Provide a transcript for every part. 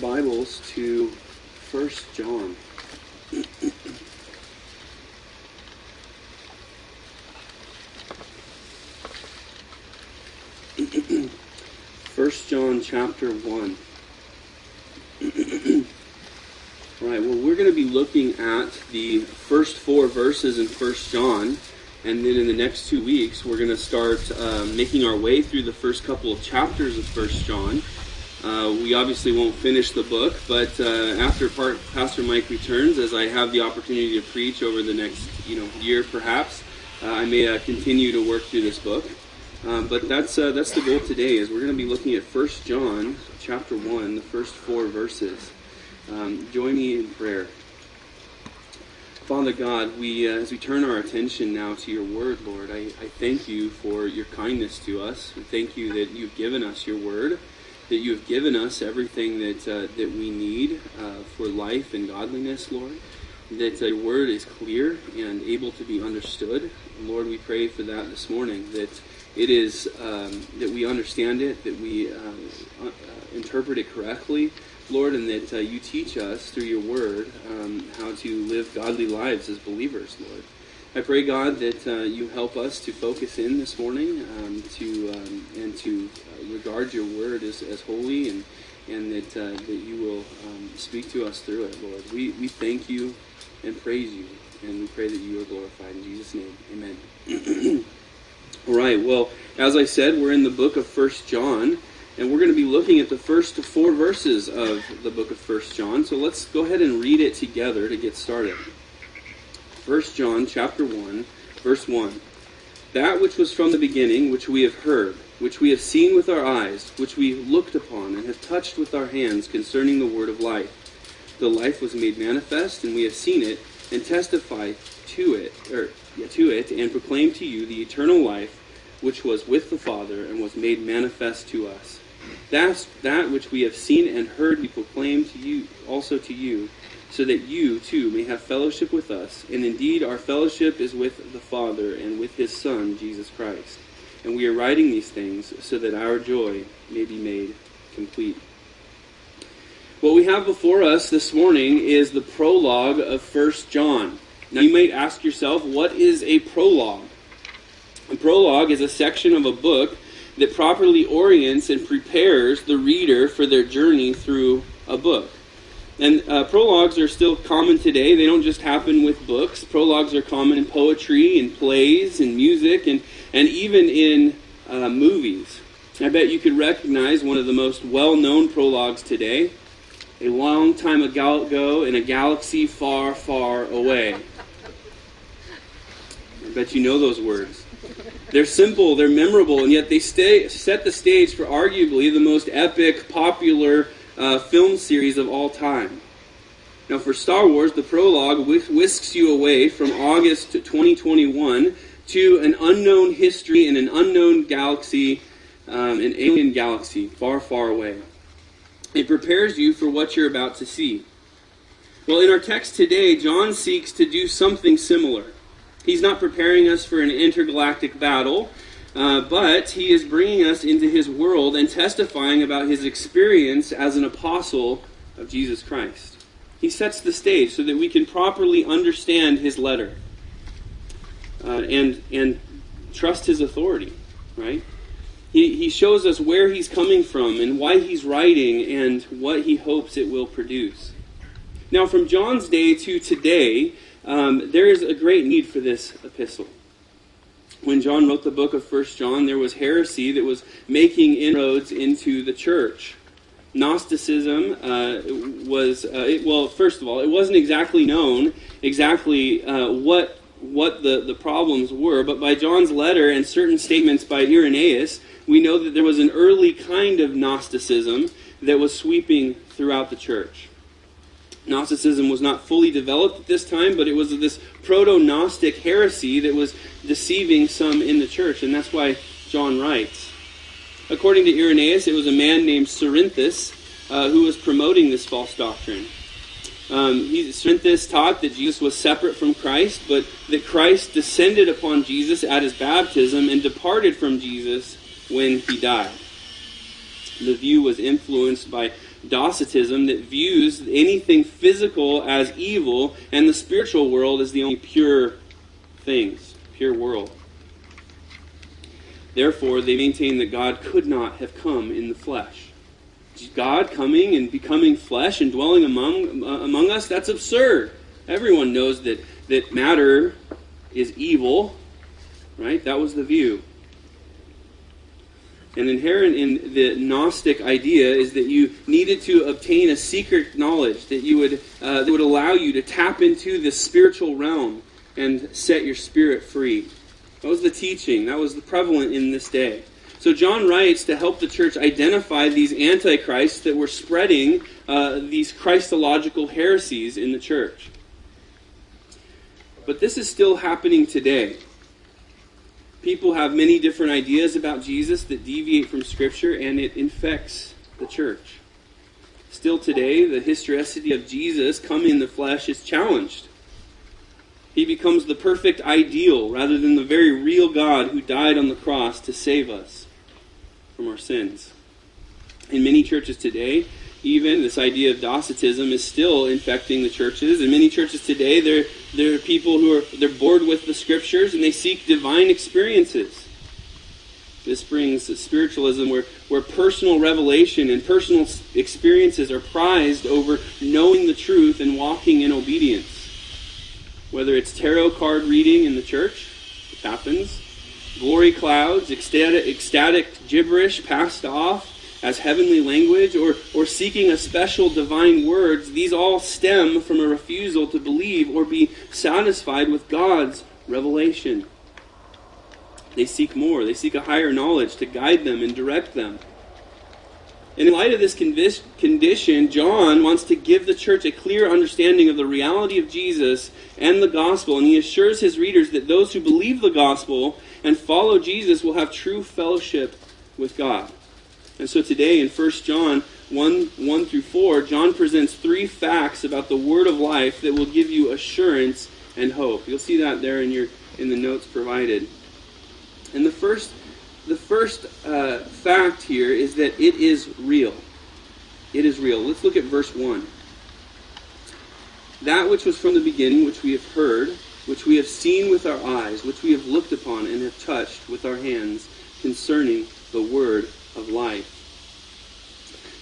Bibles to 1 John. First John chapter 1. All right, well, we're going to be looking at the first four verses in First John, and then in the next two weeks, we're going to start uh, making our way through the first couple of chapters of First John. Uh, we obviously won't finish the book, but uh, after part, Pastor Mike returns, as I have the opportunity to preach over the next you know year perhaps, uh, I may uh, continue to work through this book. Um, but that's uh, that's the goal today. Is we're going to be looking at First John chapter one, the first four verses. Um, join me in prayer. Father God, we uh, as we turn our attention now to your word, Lord, I, I thank you for your kindness to us. Thank you that you've given us your word that you have given us everything that uh, that we need uh, for life and godliness, Lord. That uh, your word is clear and able to be understood. Lord, we pray for that this morning. That it is um, that we understand it, that we uh, uh, interpret it correctly, Lord, and that uh, you teach us through your word um, how to live godly lives as believers, Lord. I pray, God, that you help us to focus in this morning um, to um, and to regard your word as, as holy and and that uh, that you will um, speak to us through it, Lord. We we thank you and praise you, and we pray that you are glorified in Jesus' name. Amen. All right. Well, as I said, we're in the book of First John, and we're going to be looking at the first four verses of the book of First John. So let's go ahead and read it together to get started. 1 John chapter 1, verse 1. That which was from the beginning, which we have heard, which we have seen with our eyes, which we looked upon and have touched with our hands concerning the word of life. The life was made manifest, and we have seen it, and testify to it, or yeah, to it, and proclaim to you the eternal life which was with the Father and was made manifest to us. That's that which we have seen and heard we proclaim to you also to you so that you too may have fellowship with us. And indeed, our fellowship is with the Father and with his Son, Jesus Christ. And we are writing these things so that our joy may be made complete. What we have before us this morning is the prologue of 1 John. Now, you might ask yourself, what is a prologue? A prologue is a section of a book that properly orients and prepares the reader for their journey through a book. And uh, prologues are still common today. They don't just happen with books. Prologues are common in poetry, in plays, in music, and, and even in uh, movies. I bet you could recognize one of the most well known prologues today a long time ago in a galaxy far, far away. I bet you know those words. They're simple, they're memorable, and yet they stay, set the stage for arguably the most epic, popular uh, film series of all time. Now, for Star Wars, the prologue whisks you away from August 2021 to an unknown history in an unknown galaxy, um, an alien galaxy far, far away. It prepares you for what you're about to see. Well, in our text today, John seeks to do something similar. He's not preparing us for an intergalactic battle. Uh, but he is bringing us into his world and testifying about his experience as an apostle of Jesus Christ. He sets the stage so that we can properly understand his letter uh, and, and trust his authority, right? He, he shows us where he's coming from and why he's writing and what he hopes it will produce. Now, from John's day to today, um, there is a great need for this epistle when John wrote the book of First John, there was heresy that was making inroads into the church. Gnosticism uh, was uh, it, well. First of all, it wasn't exactly known exactly uh, what what the, the problems were, but by John's letter and certain statements by Irenaeus, we know that there was an early kind of Gnosticism that was sweeping throughout the church. Gnosticism was not fully developed at this time, but it was this proto Gnostic heresy that was deceiving some in the church, and that's why John writes. According to Irenaeus, it was a man named Cerinthus uh, who was promoting this false doctrine. Um, he, Cerinthus taught that Jesus was separate from Christ, but that Christ descended upon Jesus at his baptism and departed from Jesus when he died. The view was influenced by Docetism that views anything physical as evil and the spiritual world as the only pure things, pure world. Therefore, they maintain that God could not have come in the flesh. God coming and becoming flesh and dwelling among, uh, among us, that's absurd. Everyone knows that, that matter is evil, right? That was the view. And inherent in the Gnostic idea is that you needed to obtain a secret knowledge that you would uh, that would allow you to tap into the spiritual realm and set your spirit free. That was the teaching. That was prevalent in this day. So John writes to help the church identify these antichrists that were spreading uh, these Christological heresies in the church. But this is still happening today. People have many different ideas about Jesus that deviate from Scripture, and it infects the church. Still today, the historicity of Jesus coming in the flesh is challenged. He becomes the perfect ideal rather than the very real God who died on the cross to save us from our sins. In many churches today, even this idea of Docetism is still infecting the churches. In many churches today, there, there are people who are they're bored with the scriptures and they seek divine experiences. This brings spiritualism where, where personal revelation and personal experiences are prized over knowing the truth and walking in obedience. Whether it's tarot card reading in the church, it happens. Glory clouds, ecstatic, ecstatic gibberish passed off as heavenly language or, or seeking a special divine words, these all stem from a refusal to believe or be satisfied with God's revelation. They seek more. They seek a higher knowledge to guide them and direct them. And in light of this condition, John wants to give the church a clear understanding of the reality of Jesus and the gospel. And he assures his readers that those who believe the gospel and follow Jesus will have true fellowship with God. And so today in 1 John 1 1 through 4, John presents three facts about the word of life that will give you assurance and hope. You'll see that there in your in the notes provided. And the first the first uh, fact here is that it is real. It is real. Let's look at verse 1. That which was from the beginning, which we have heard, which we have seen with our eyes, which we have looked upon and have touched with our hands concerning the word of life.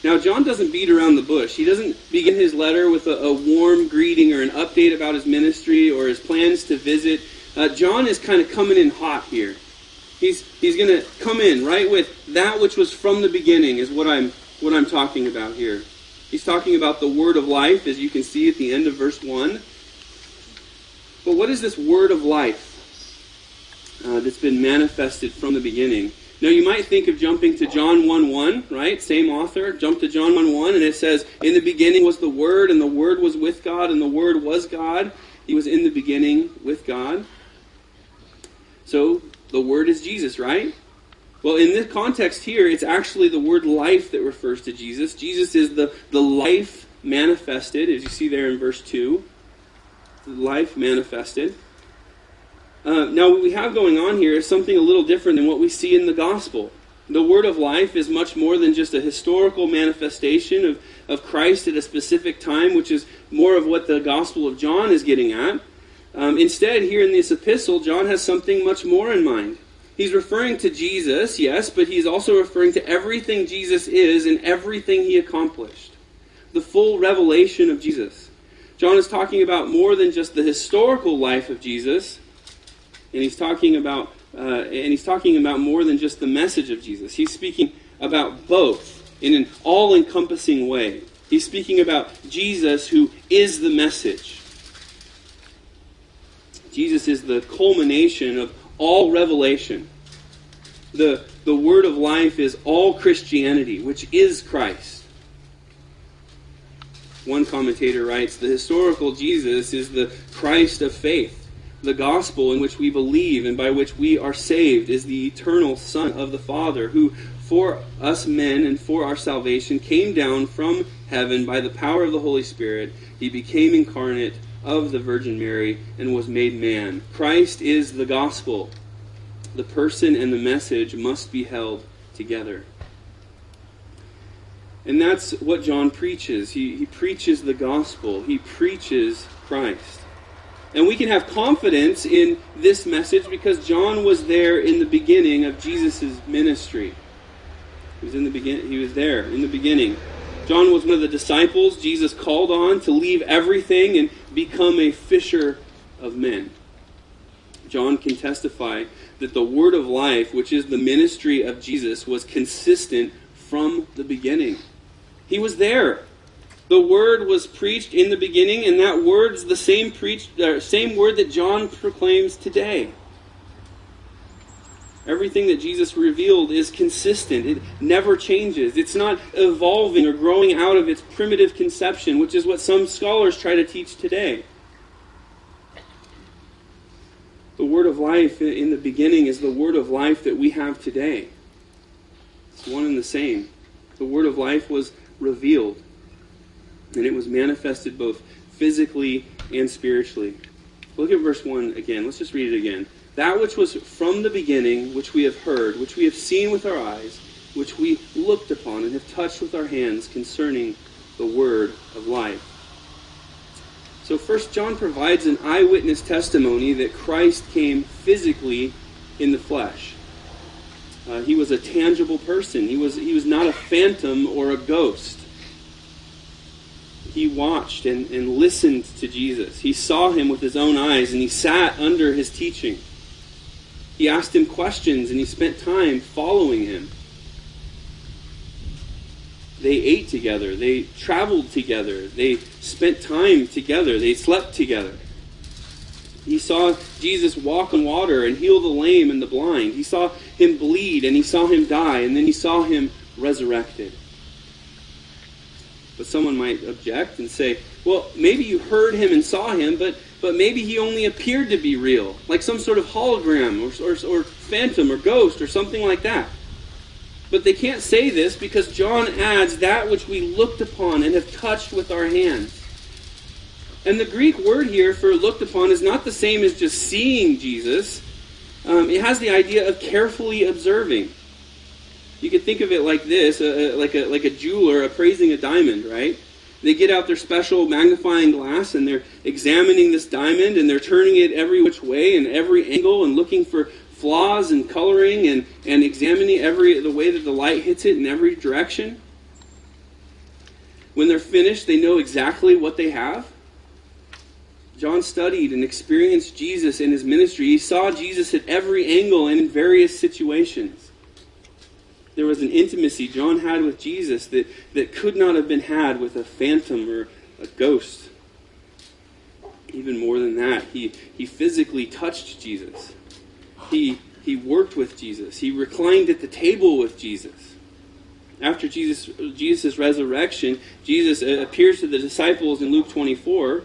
Now, John doesn't beat around the bush. He doesn't begin his letter with a, a warm greeting or an update about his ministry or his plans to visit. Uh, John is kind of coming in hot here. He's, he's going to come in right with that which was from the beginning, is what I'm, what I'm talking about here. He's talking about the word of life, as you can see at the end of verse 1. But what is this word of life uh, that's been manifested from the beginning? Now, you might think of jumping to John 1 1, right? Same author. Jump to John 1 1, and it says, In the beginning was the Word, and the Word was with God, and the Word was God. He was in the beginning with God. So, the Word is Jesus, right? Well, in this context here, it's actually the word life that refers to Jesus. Jesus is the, the life manifested, as you see there in verse 2. The life manifested. Uh, now, what we have going on here is something a little different than what we see in the gospel. The word of life is much more than just a historical manifestation of, of Christ at a specific time, which is more of what the Gospel of John is getting at. Um, instead, here in this epistle, John has something much more in mind. He's referring to Jesus, yes, but he's also referring to everything Jesus is and everything he accomplished. The full revelation of Jesus. John is talking about more than just the historical life of Jesus, and he's talking about uh, and he's talking about more than just the message of Jesus. He's speaking about both in an all-encompassing way. He's speaking about Jesus who is the message. Jesus is the culmination of all revelation. The, the word of life is all Christianity, which is Christ. One commentator writes The historical Jesus is the Christ of faith the gospel in which we believe and by which we are saved is the eternal Son of the Father, who for us men and for our salvation came down from heaven by the power of the Holy Spirit. He became incarnate of the Virgin Mary and was made man. Christ is the gospel. The person and the message must be held together. And that's what John preaches. He, he preaches the gospel, he preaches Christ. And we can have confidence in this message because John was there in the beginning of Jesus' ministry. He was in the begin- he was there in the beginning. John was one of the disciples Jesus called on to leave everything and become a fisher of men. John can testify that the word of life, which is the ministry of Jesus, was consistent from the beginning. He was there. The word was preached in the beginning, and that word's the same preached, uh, same word that John proclaims today. Everything that Jesus revealed is consistent. It never changes. It's not evolving or growing out of its primitive conception, which is what some scholars try to teach today. The word of life in the beginning is the word of life that we have today. It's one and the same. The word of life was revealed, and it was manifested both physically and spiritually. Look at verse 1 again. Let's just read it again. That which was from the beginning, which we have heard, which we have seen with our eyes, which we looked upon and have touched with our hands concerning the word of life. So, first, John provides an eyewitness testimony that Christ came physically in the flesh. Uh, he was a tangible person. He was, he was not a phantom or a ghost. He watched and, and listened to Jesus. He saw him with his own eyes, and he sat under his teaching. He asked him questions and he spent time following him. They ate together. They traveled together. They spent time together. They slept together. He saw Jesus walk on water and heal the lame and the blind. He saw him bleed and he saw him die and then he saw him resurrected. But someone might object and say, well, maybe you heard him and saw him, but but maybe he only appeared to be real, like some sort of hologram or, or, or phantom or ghost or something like that. But they can't say this because John adds that which we looked upon and have touched with our hands. And the Greek word here for looked upon is not the same as just seeing Jesus. Um, it has the idea of carefully observing. You could think of it like this, uh, like a like a jeweler appraising a diamond, right? They get out their special magnifying glass and they're examining this diamond and they're turning it every which way and every angle and looking for flaws and coloring and, and examining every the way that the light hits it in every direction. When they're finished, they know exactly what they have. John studied and experienced Jesus in his ministry. He saw Jesus at every angle and in various situations there was an intimacy John had with Jesus that, that could not have been had with a phantom or a ghost. Even more than that, he, he physically touched Jesus. He, he worked with Jesus. He reclined at the table with Jesus. After Jesus' Jesus' resurrection, Jesus uh, appears to the disciples in Luke 24.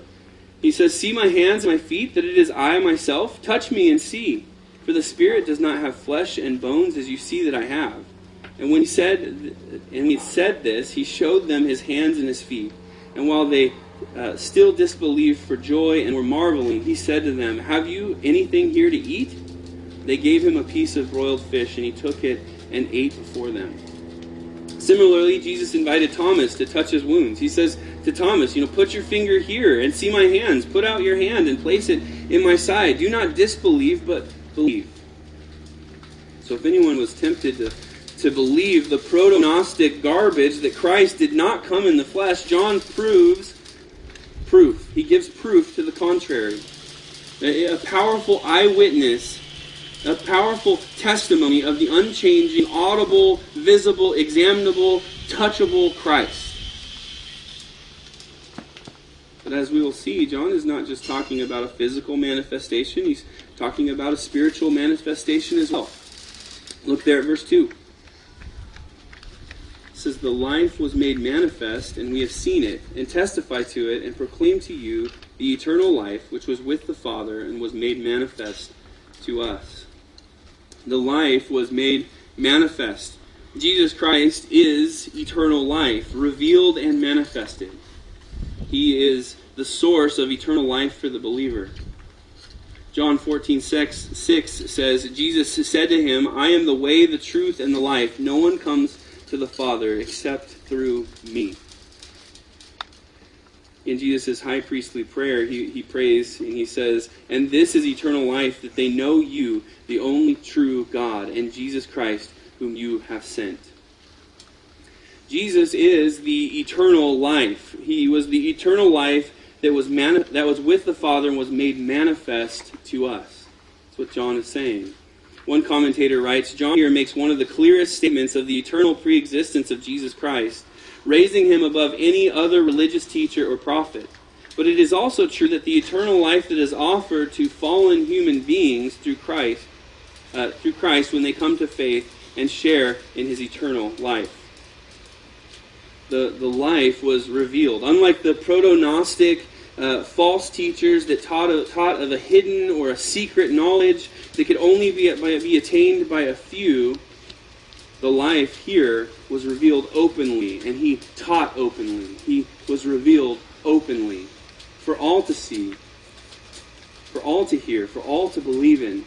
He says, See my hands and my feet, that it is I myself. Touch me and see. For the Spirit does not have flesh and bones as you see that I have. And when he said, and he said this, he showed them his hands and his feet. And while they uh, still disbelieved for joy and were marveling, he said to them, Have you anything here to eat? They gave him a piece of broiled fish, and he took it and ate before them. Similarly, Jesus invited Thomas to touch his wounds. He says to Thomas, You know, put your finger here and see my hands. Put out your hand and place it in my side. Do not disbelieve, but believe. So if anyone was tempted to to believe the proto-Gnostic garbage that Christ did not come in the flesh, John proves proof. He gives proof to the contrary. A, a powerful eyewitness, a powerful testimony of the unchanging, audible, visible, examinable, touchable Christ. But as we will see, John is not just talking about a physical manifestation, he's talking about a spiritual manifestation as well. Look there at verse 2 says, The life was made manifest, and we have seen it, and testify to it, and proclaim to you the eternal life which was with the Father and was made manifest to us. The life was made manifest. Jesus Christ is eternal life, revealed and manifested. He is the source of eternal life for the believer. John 14, 6, 6 says, Jesus said to him, I am the way, the truth, and the life. No one comes to the Father except through me. In Jesus' high priestly prayer, he, he prays and he says, And this is eternal life, that they know you, the only true God, and Jesus Christ, whom you have sent. Jesus is the eternal life. He was the eternal life that was, mani- that was with the Father and was made manifest to us. That's what John is saying. One commentator writes John here makes one of the clearest statements of the eternal preexistence of Jesus Christ, raising him above any other religious teacher or prophet. But it is also true that the eternal life that is offered to fallen human beings through Christ, uh, through Christ when they come to faith and share in his eternal life. The, the life was revealed. Unlike the proto Gnostic uh, false teachers that taught, taught of a hidden or a secret knowledge that could only be, be attained by a few, the life here was revealed openly, and he taught openly. He was revealed openly for all to see, for all to hear, for all to believe in.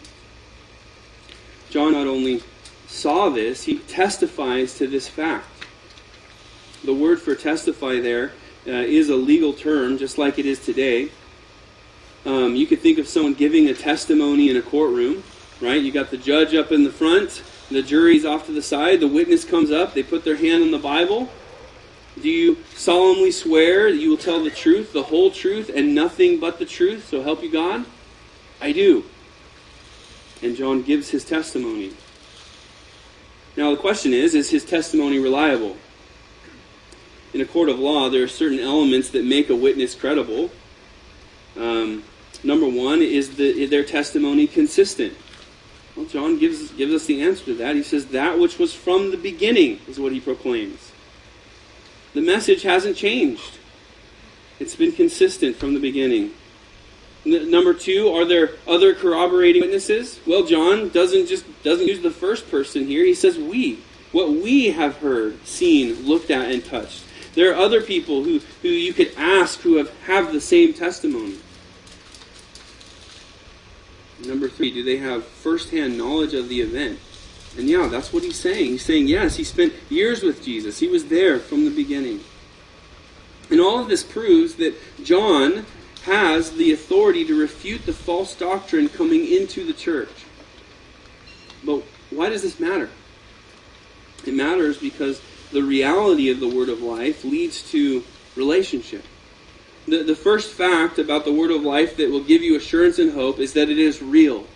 John not only saw this, he testifies to this fact. The word for testify there uh, is a legal term, just like it is today. Um, you could think of someone giving a testimony in a courtroom, right? You got the judge up in the front, the jury's off to the side, the witness comes up, they put their hand on the Bible. Do you solemnly swear that you will tell the truth, the whole truth, and nothing but the truth, so help you God? I do. And John gives his testimony. Now the question is, is his testimony reliable? In a court of law, there are certain elements that make a witness credible. Um, Number one, is the, their testimony consistent? Well, John gives, gives us the answer to that. He says, That which was from the beginning is what he proclaims. The message hasn't changed, it's been consistent from the beginning. N- number two, are there other corroborating witnesses? Well, John doesn't just doesn't use the first person here. He says we. What we have heard, seen, looked at, and touched. There are other people who, who you could ask who have, have the same testimony. Number three, do they have firsthand knowledge of the event? And yeah, that's what he's saying. He's saying, yes, he spent years with Jesus. He was there from the beginning. And all of this proves that John has the authority to refute the false doctrine coming into the church. But why does this matter? It matters because the reality of the word of life leads to relationship. The, the first fact about the word of life that will give you assurance and hope is that it is real.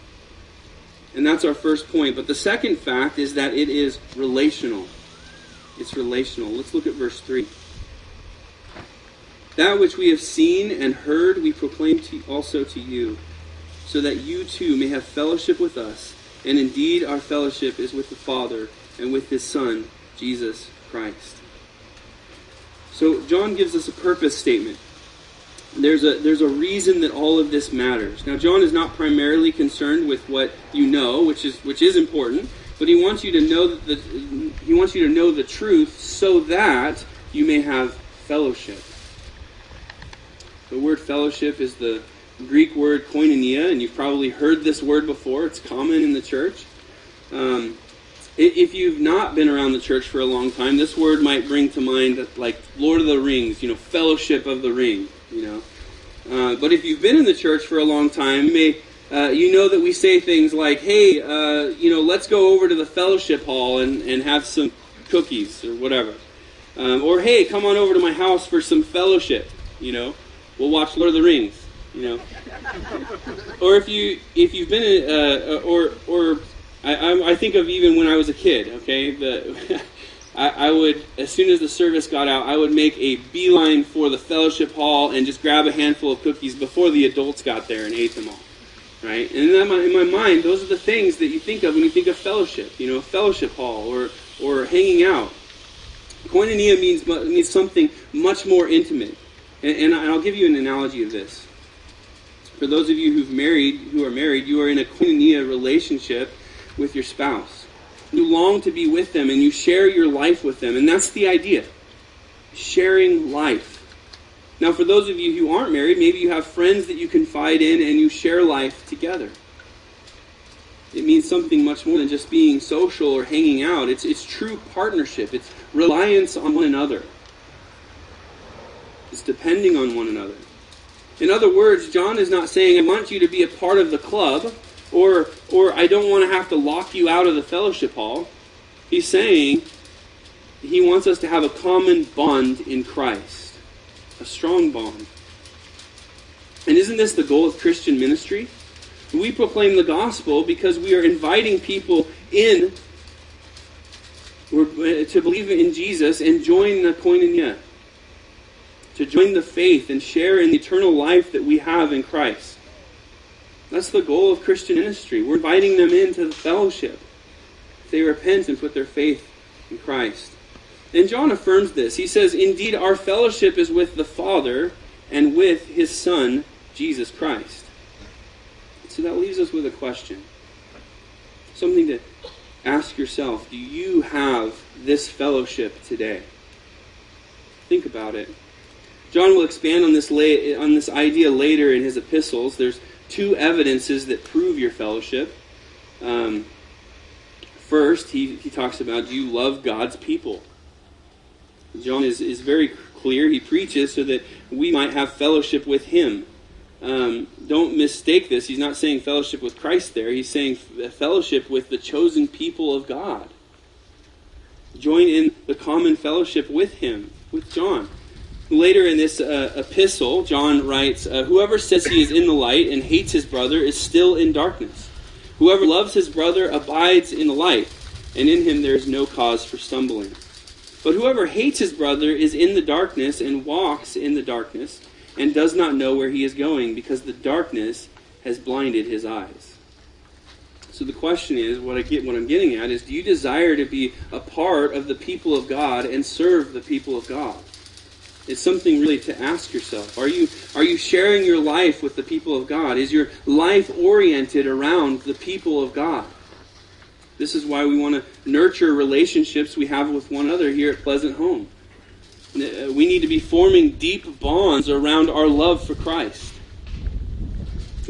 And that's our first point. But the second fact is that it is relational. It's relational. Let's look at verse 3. That which we have seen and heard, we proclaim to, also to you, so that you too may have fellowship with us. And indeed, our fellowship is with the Father and with His Son, Jesus Christ. So, John gives us a purpose statement there's a there's a reason that all of this matters. Now John is not primarily concerned with what you know, which is which is important, but he wants you to know the, he wants you to know the truth so that you may have fellowship. The word fellowship is the Greek word koinonia, and you've probably heard this word before. It's common in the church. Um, if you've not been around the church for a long time, this word might bring to mind like Lord of the Rings, you know, fellowship of the ring you know. Uh, but if you've been in the church for a long time, you may uh, you know that we say things like, "Hey, uh, you know, let's go over to the fellowship hall and, and have some cookies or whatever," um, or "Hey, come on over to my house for some fellowship." You know, we'll watch Lord of the Rings. You know, or if you if you've been in, uh, or or I, I think of even when I was a kid. Okay, the I, I, would, as soon as the service got out, I would make a beeline for the fellowship hall and just grab a handful of cookies before the adults got there and ate them all. Right? And in my, in my mind, those are the things that you think of when you think of fellowship. You know, fellowship hall or, or hanging out. Koinonia means, means something much more intimate. And, and I'll give you an analogy of this. For those of you who've married, who are married, you are in a koinonia relationship with your spouse. You long to be with them and you share your life with them. And that's the idea sharing life. Now, for those of you who aren't married, maybe you have friends that you confide in and you share life together. it means something much more than just being social or hanging out. It's, it's true partnership, it's reliance on one another, it's depending on one another. In other words, John is not saying, I want you to be a part of the club, or, or I don't want to have to lock you out of the fellowship hall. He's saying he wants us to have a common bond in Christ, a strong bond. And isn't this the goal of Christian ministry? We proclaim the gospel because we are inviting people in eh, to believe in Jesus and join the koinonia, to join the faith and share in the eternal life that we have in Christ. That's the goal of Christian ministry. We're inviting them into the fellowship. If they repent and put their faith in Christ. And John affirms this. He says, Indeed, our fellowship is with the Father and with his Son, Jesus Christ. So that leaves us with a question. Something to ask yourself. Do you have this fellowship today? Think about it. John will expand on this, la- on this idea later in his epistles. There's two evidences that prove your fellowship. Um, first, he, he talks about you love God's people? John is, is very clear. He preaches so that we might have fellowship with him. Um, don't mistake this. He's not saying fellowship with Christ there. He's saying fellowship with the chosen people of God. Join in the common fellowship with him, with John. Later in this uh, epistle, John writes, uh, Whoever says he is in the light and hates his brother is still in darkness. Whoever loves his brother abides in the light, and in him there is no cause for stumbling. But whoever hates his brother is in the darkness and walks in the darkness and does not know where he is going because the darkness has blinded his eyes. So the question is, what I get what I'm getting at is do you desire to be a part of the people of God and serve the people of God? It's something really to ask yourself. Are you are you sharing your life with the people of God? Is your life oriented around the people of God? This is why we want to nurture relationships we have with one another here at Pleasant Home. Uh, we need to be forming deep bonds around our love for Christ.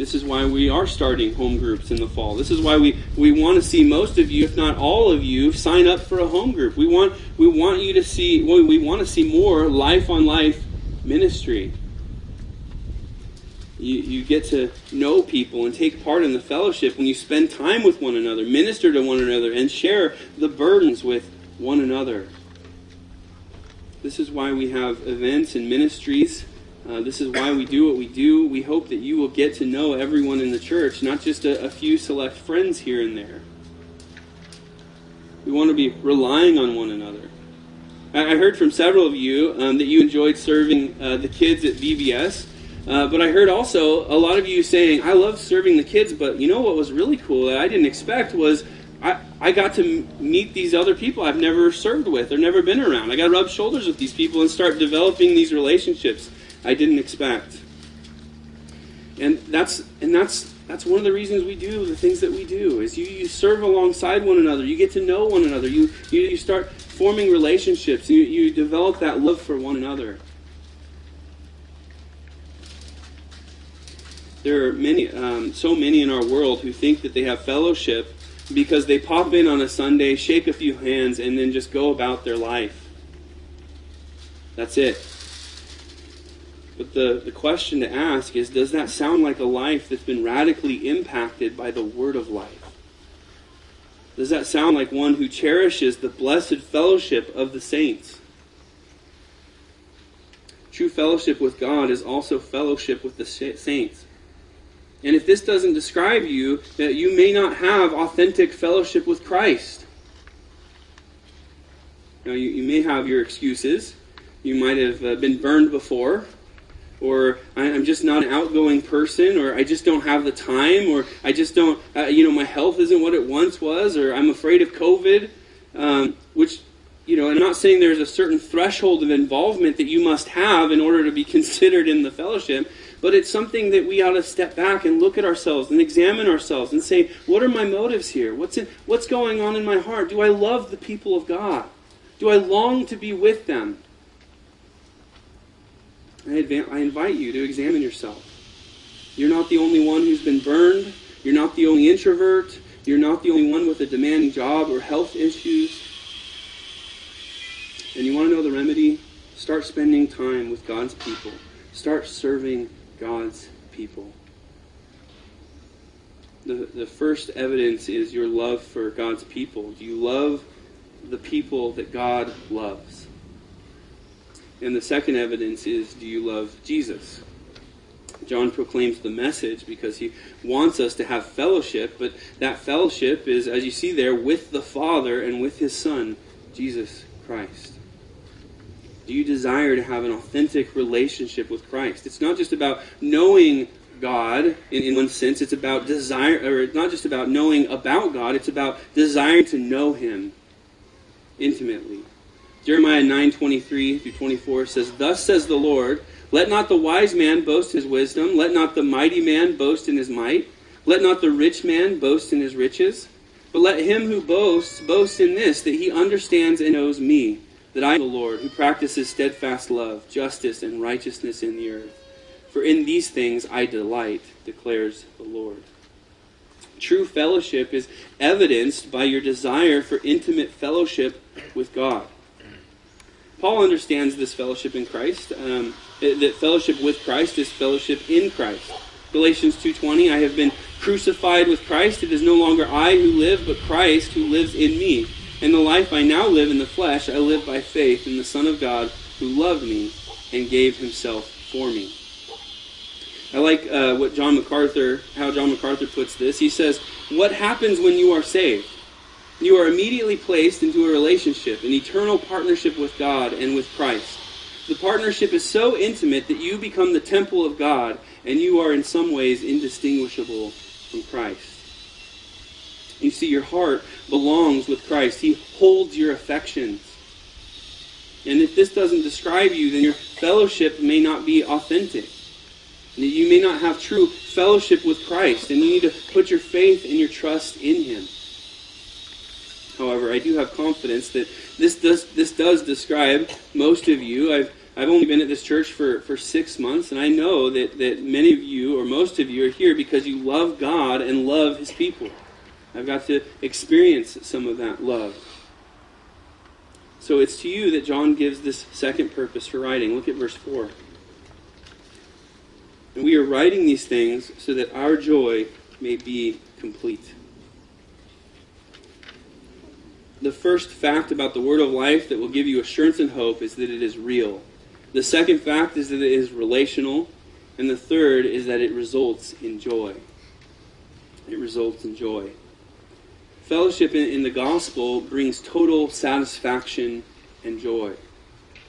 This is why we are starting home groups in the fall. This is why we, we want to see most of you, if not all of you, sign up for a home group. We want we want you to see well, we want to see more life on life ministry. You, you get to know people and take part in the fellowship when you spend time with one another, minister to one another, and share the burdens with one another. This is why we have events and ministries. Uh, this is why we do what we do. We hope that you will get to know everyone in the church, not just a, a few select friends here and there. We want to be relying on one another. I, I heard from several of you um, that you enjoyed serving uh, the kids at VBS. Uh, but I heard also a lot of you saying, I love serving the kids, but you know what was really cool that I didn't expect was I, I got to meet these other people I've never served with or never been around. I got to rub shoulders with these people and start developing these relationships I didn't expect. And that's and that's that's one of the reasons we do the things that we do is you, you serve alongside one another. You get to know one another. You you, you start forming relationships. You, you develop that love for one another. There are many, um, so many in our world who think that they have fellowship because they pop in on a Sunday, shake a few hands, and then just go about their life. That's it. But the, the question to ask is does that sound like a life that's been radically impacted by the word of life? Does that sound like one who cherishes the blessed fellowship of the saints? True fellowship with God is also fellowship with the saints. And if this doesn't describe you, that you may not have authentic fellowship with Christ. Now, you, you may have your excuses. You might have uh, been burned before, or I'm just not an outgoing person, or I just don't have the time, or I just don't, uh, you know, my health isn't what it once was, or I'm afraid of COVID, um, which, you know, I'm not saying there's a certain threshold of involvement that you must have in order to be considered in the fellowship. But it's something that we ought to step back and look at ourselves and examine ourselves and say, what are my motives here? What's, in, what's going on in my heart? Do I love the people of God? Do I long to be with them? I, I invite you to examine yourself. You're not the only one who's been burned. You're not the only introvert. you're not the only one with a demanding job or health issues. And you want to know the remedy? Start spending time with God's people. Start serving God's people. The, the first evidence is your love for God's people. Do you love the people that God loves? And the second evidence is do you love Jesus? John proclaims the message because he wants us to have fellowship, but that fellowship is, as you see there, with the Father and with his Son, Jesus Christ. Do you desire to have an authentic relationship with Christ? It's not just about knowing God in, in one sense, it's about desire, or it's not just about knowing about God, it's about desiring to know him intimately. Jeremiah 9:23 through 24 says, "Thus says the Lord, let not the wise man boast his wisdom, let not the mighty man boast in his might, let not the rich man boast in his riches, but let him who boasts boast in this that he understands and knows me, that I am the Lord, who practices steadfast love, justice, and righteousness in the earth. For in these things I delight, declares the Lord." True fellowship is evidenced by your desire for intimate fellowship with God. Paul understands this fellowship in Christ. Um, that fellowship with Christ is fellowship in Christ. Galatians 2:20 I have been crucified with Christ it is no longer I who live but Christ who lives in me and the life I now live in the flesh I live by faith in the son of God who loved me and gave himself for me. I like uh, what John MacArthur how John MacArthur puts this. He says, "What happens when you are saved? You are immediately placed into a relationship, an eternal partnership with God and with Christ. The partnership is so intimate that you become the temple of God and you are in some ways indistinguishable from Christ. You see, your heart belongs with Christ. He holds your affections. And if this doesn't describe you, then your fellowship may not be authentic. You may not have true fellowship with Christ, and you need to put your faith and your trust in Him. However, I do have confidence that this does this does describe most of you. I've I've only been at this church for, for six months, and I know that, that many of you, or most of you, are here because you love God and love His people. I've got to experience some of that love. So it's to you that John gives this second purpose for writing. Look at verse 4. And we are writing these things so that our joy may be complete the first fact about the word of life that will give you assurance and hope is that it is real. The second fact is that it is relational. And the third is that it results in joy. It results in joy. Fellowship in, in the gospel brings total satisfaction and joy.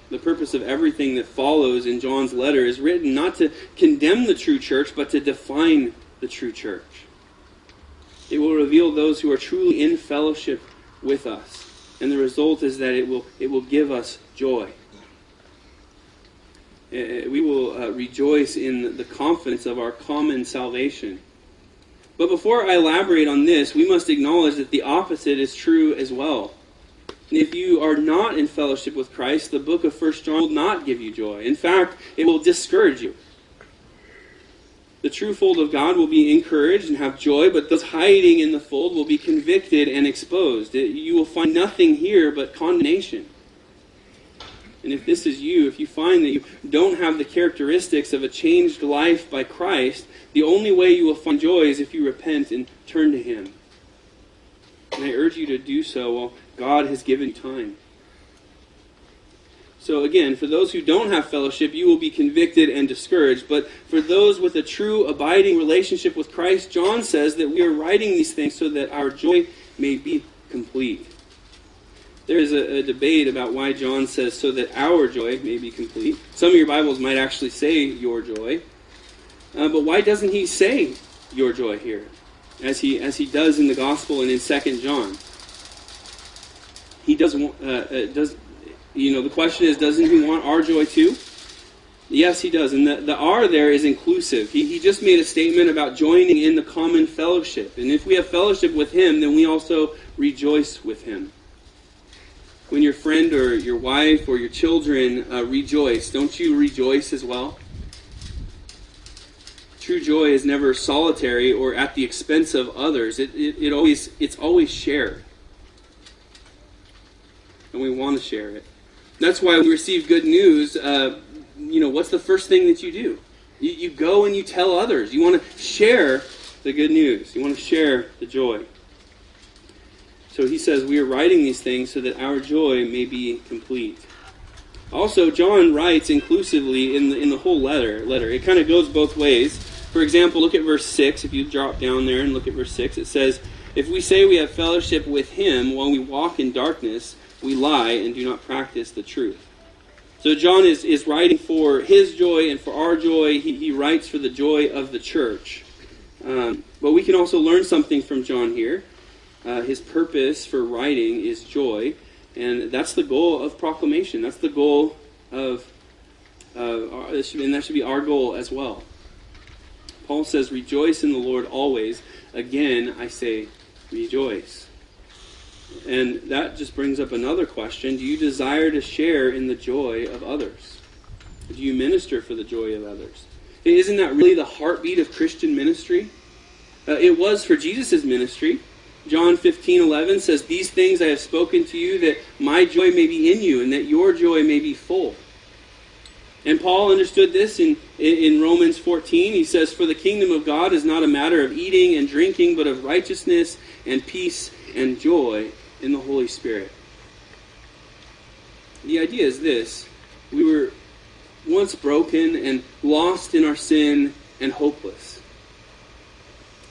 The purpose of everything that follows in John's letter is written not to condemn the true church, but to define the true church. It will reveal those who are truly in fellowship with us. And the result is that it will, it will give us joy. Uh, we will uh, rejoice in the confidence of our common salvation. But before I elaborate on this, we must acknowledge that the opposite is true as well. If you are not in fellowship with Christ, the book of 1 John will not give you joy. In fact, it will discourage you. The true fold of God will be encouraged and have joy, but those hiding in the fold will be convicted and exposed. You will find nothing here but condemnation. And if this is you, if you find that you don't have the characteristics of a changed life by Christ, the only way you will find joy is if you repent and turn to Him. And I urge you to do so while God has given you time. So again, for those who don't have fellowship, you will be convicted and discouraged. But for those with a true abiding relationship with Christ, John says that we are writing these things so that our joy may be complete. There is a, a debate about why John says so that our joy may be complete. Some of your Bibles might actually say your joy. Uh, but why doesn't he say your joy here? As he, as he does in the Gospel and in 2 John. He does, uh, uh, does, you know, the question is, doesn't he want our joy too? Yes, he does. And the, the R there is inclusive. He, he just made a statement about joining in the common fellowship. And if we have fellowship with him, then we also rejoice with him. When your friend or your wife or your children uh, rejoice, don't you rejoice as well? true joy is never solitary or at the expense of others. It, it, it always it's always shared. And we want to share it. That's why we receive good news. Uh, you know, what's the first thing that you do? You, you go and you tell others. You want to share the good news. You want to share the joy. So he says, We are writing these things so that our joy may be complete. Also, John writes inclusively in the, in the whole letter. Letter. It kind of goes both ways. For example, look at verse 6. If you drop down there and look at verse 6, it says, If we say we have fellowship with him while we walk in darkness, we lie and do not practice the truth. So John is, is writing for his joy and for our joy. He, he writes for the joy of the church. Um, but we can also learn something from John here. Uh, his purpose for writing is joy. And that's the goal of proclamation. That's the goal of, uh, and that should be our goal as well. Paul says, Rejoice in the Lord always. Again, I say, rejoice. And that just brings up another question. Do you desire to share in the joy of others? Do you minister for the joy of others? Isn't that really the heartbeat of Christian ministry? Uh, it was for Jesus' ministry. John 15, 11 says, These things I have spoken to you, that my joy may be in you, and that your joy may be full. And Paul understood this in, in Romans 14. He says, For the kingdom of God is not a matter of eating and drinking, but of righteousness and peace and joy in the Holy Spirit. The idea is this we were once broken and lost in our sin and hopeless.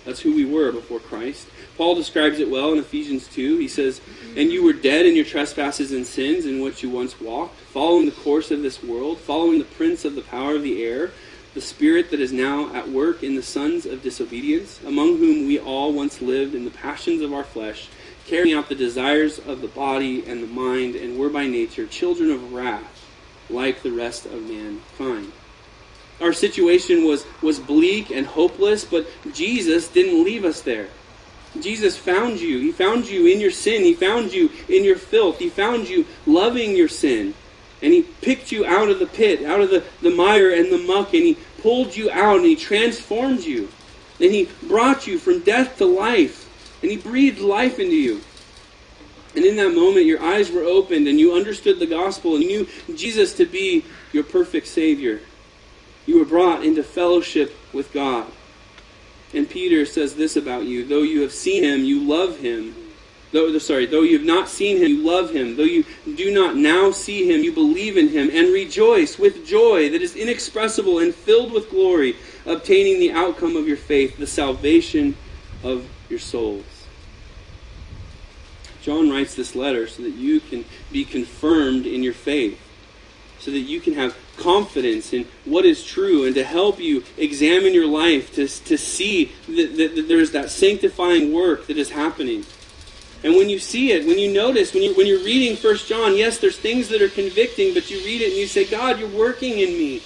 That's who we were before Christ. Paul describes it well in Ephesians 2. He says, And you were dead in your trespasses and sins in which you once walked, following the course of this world, following the prince of the power of the air, the spirit that is now at work in the sons of disobedience, among whom we all once lived in the passions of our flesh, carrying out the desires of the body and the mind, and were by nature children of wrath, like the rest of mankind. Our situation was, was bleak and hopeless, but Jesus didn't leave us there. Jesus found you. He found you in your sin. He found you in your filth. He found you loving your sin. And He picked you out of the pit, out of the, the mire and the muck, and He pulled you out and He transformed you. And He brought you from death to life. And He breathed life into you. And in that moment, your eyes were opened and you understood the gospel and you knew Jesus to be your perfect Savior. You were brought into fellowship with God. And Peter says this about you though you have seen him, you love him. Though, sorry, though you have not seen him, you love him. Though you do not now see him, you believe in him and rejoice with joy that is inexpressible and filled with glory, obtaining the outcome of your faith, the salvation of your souls. John writes this letter so that you can be confirmed in your faith so that you can have confidence in what is true and to help you examine your life to, to see that, that, that there's that sanctifying work that is happening. And when you see it, when you notice, when, you, when you're reading First John, yes, there's things that are convicting, but you read it and you say, God, you're working in me.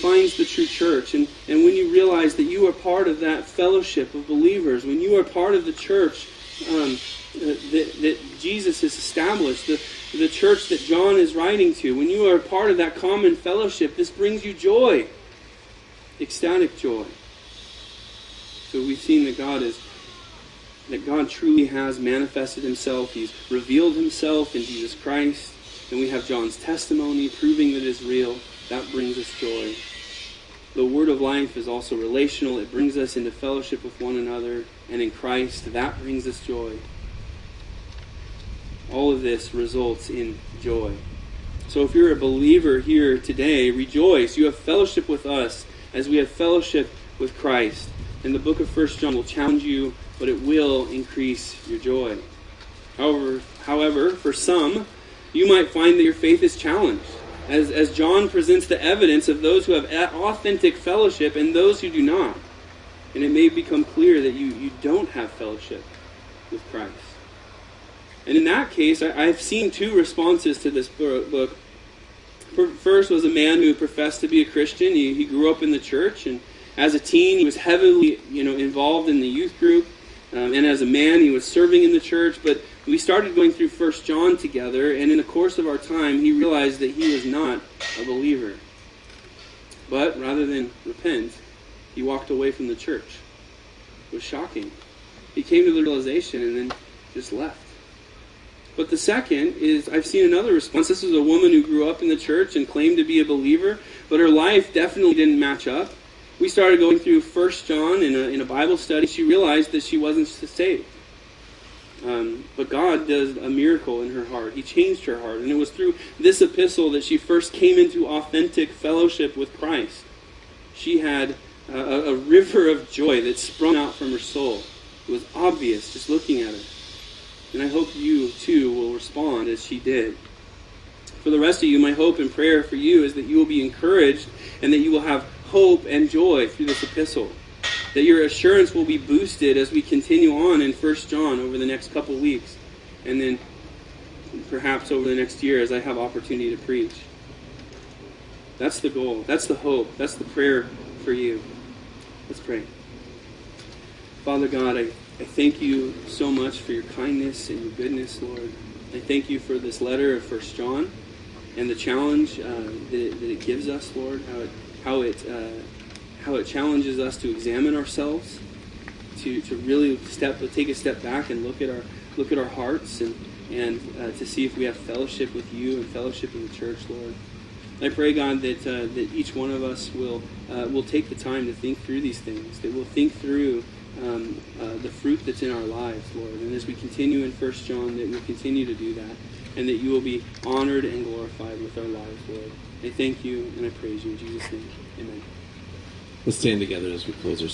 Defines the true church. And, and when you realize that you are part of that fellowship of believers, when you are part of the church um, that, that Jesus has established, the, the church that John is writing to, when you are part of that common fellowship, this brings you joy, ecstatic joy. So we've seen that God is that God truly has manifested himself. He's revealed himself in Jesus Christ. And we have John's testimony proving that it is real. That brings us joy. The word of life is also relational. It brings us into fellowship with one another. And in Christ, that brings us joy all of this results in joy. So if you're a believer here today, rejoice. You have fellowship with us as we have fellowship with Christ. And the book of First John will challenge you, but it will increase your joy. However, however, for some, you might find that your faith is challenged. As, as John presents the evidence of those who have authentic fellowship and those who do not. And it may become clear that you, you don't have fellowship with Christ. And in that case, I, have seen two responses to this book. First was a man who professed to be a Christian. He, he grew up in the church, and as a teen, he was heavily, you know, involved in the youth group. Um, and as a man, he was serving in the church. But we started going through First John together, and in the course of our time, he realized that he was not a believer. But rather than repent, he walked away from the church. It was shocking. He came to the realization and then just left. But the second is I've seen another response. This is a woman who grew up in the church and claimed to be a believer, but her life definitely didn't match up. We started going through First John in a, in a Bible study. She realized that she wasn't saved. Um, but God does a miracle in her heart. He changed her heart. And it was through this epistle that she first came into authentic fellowship with Christ. She had a, a river of joy that sprung out from her soul. It was obvious just looking at her. And I hope you, too, will respond as she did. For the rest of you, my hope and prayer for you is that you will be encouraged and that you will have hope and joy through this epistle that your assurance will be boosted as we continue on in 1 John over the next couple weeks, and then perhaps over the next year as I have opportunity to preach. That's the goal. That's the hope. That's the prayer for you. Let's pray. Father God, I, I thank you so much for your kindness and your goodness, Lord. I thank you for this letter of 1 John and the challenge uh, that, it, that, it, gives us, Lord, how it, how it uh, how it challenges us to examine ourselves, to, to really step take a step back and look at our look at our hearts and and uh, to see if we have fellowship with you and fellowship in the church, Lord. I pray, God, that uh, that each one of us will uh, will take the time to think through these things. That we'll think through um, uh, the fruit that's in our lives, Lord. And as we continue in First John, that we'll continue to do that, and that you will be honored and glorified with our lives, Lord. I thank you and I praise you in Jesus' name. Amen. Let's stand together as we close our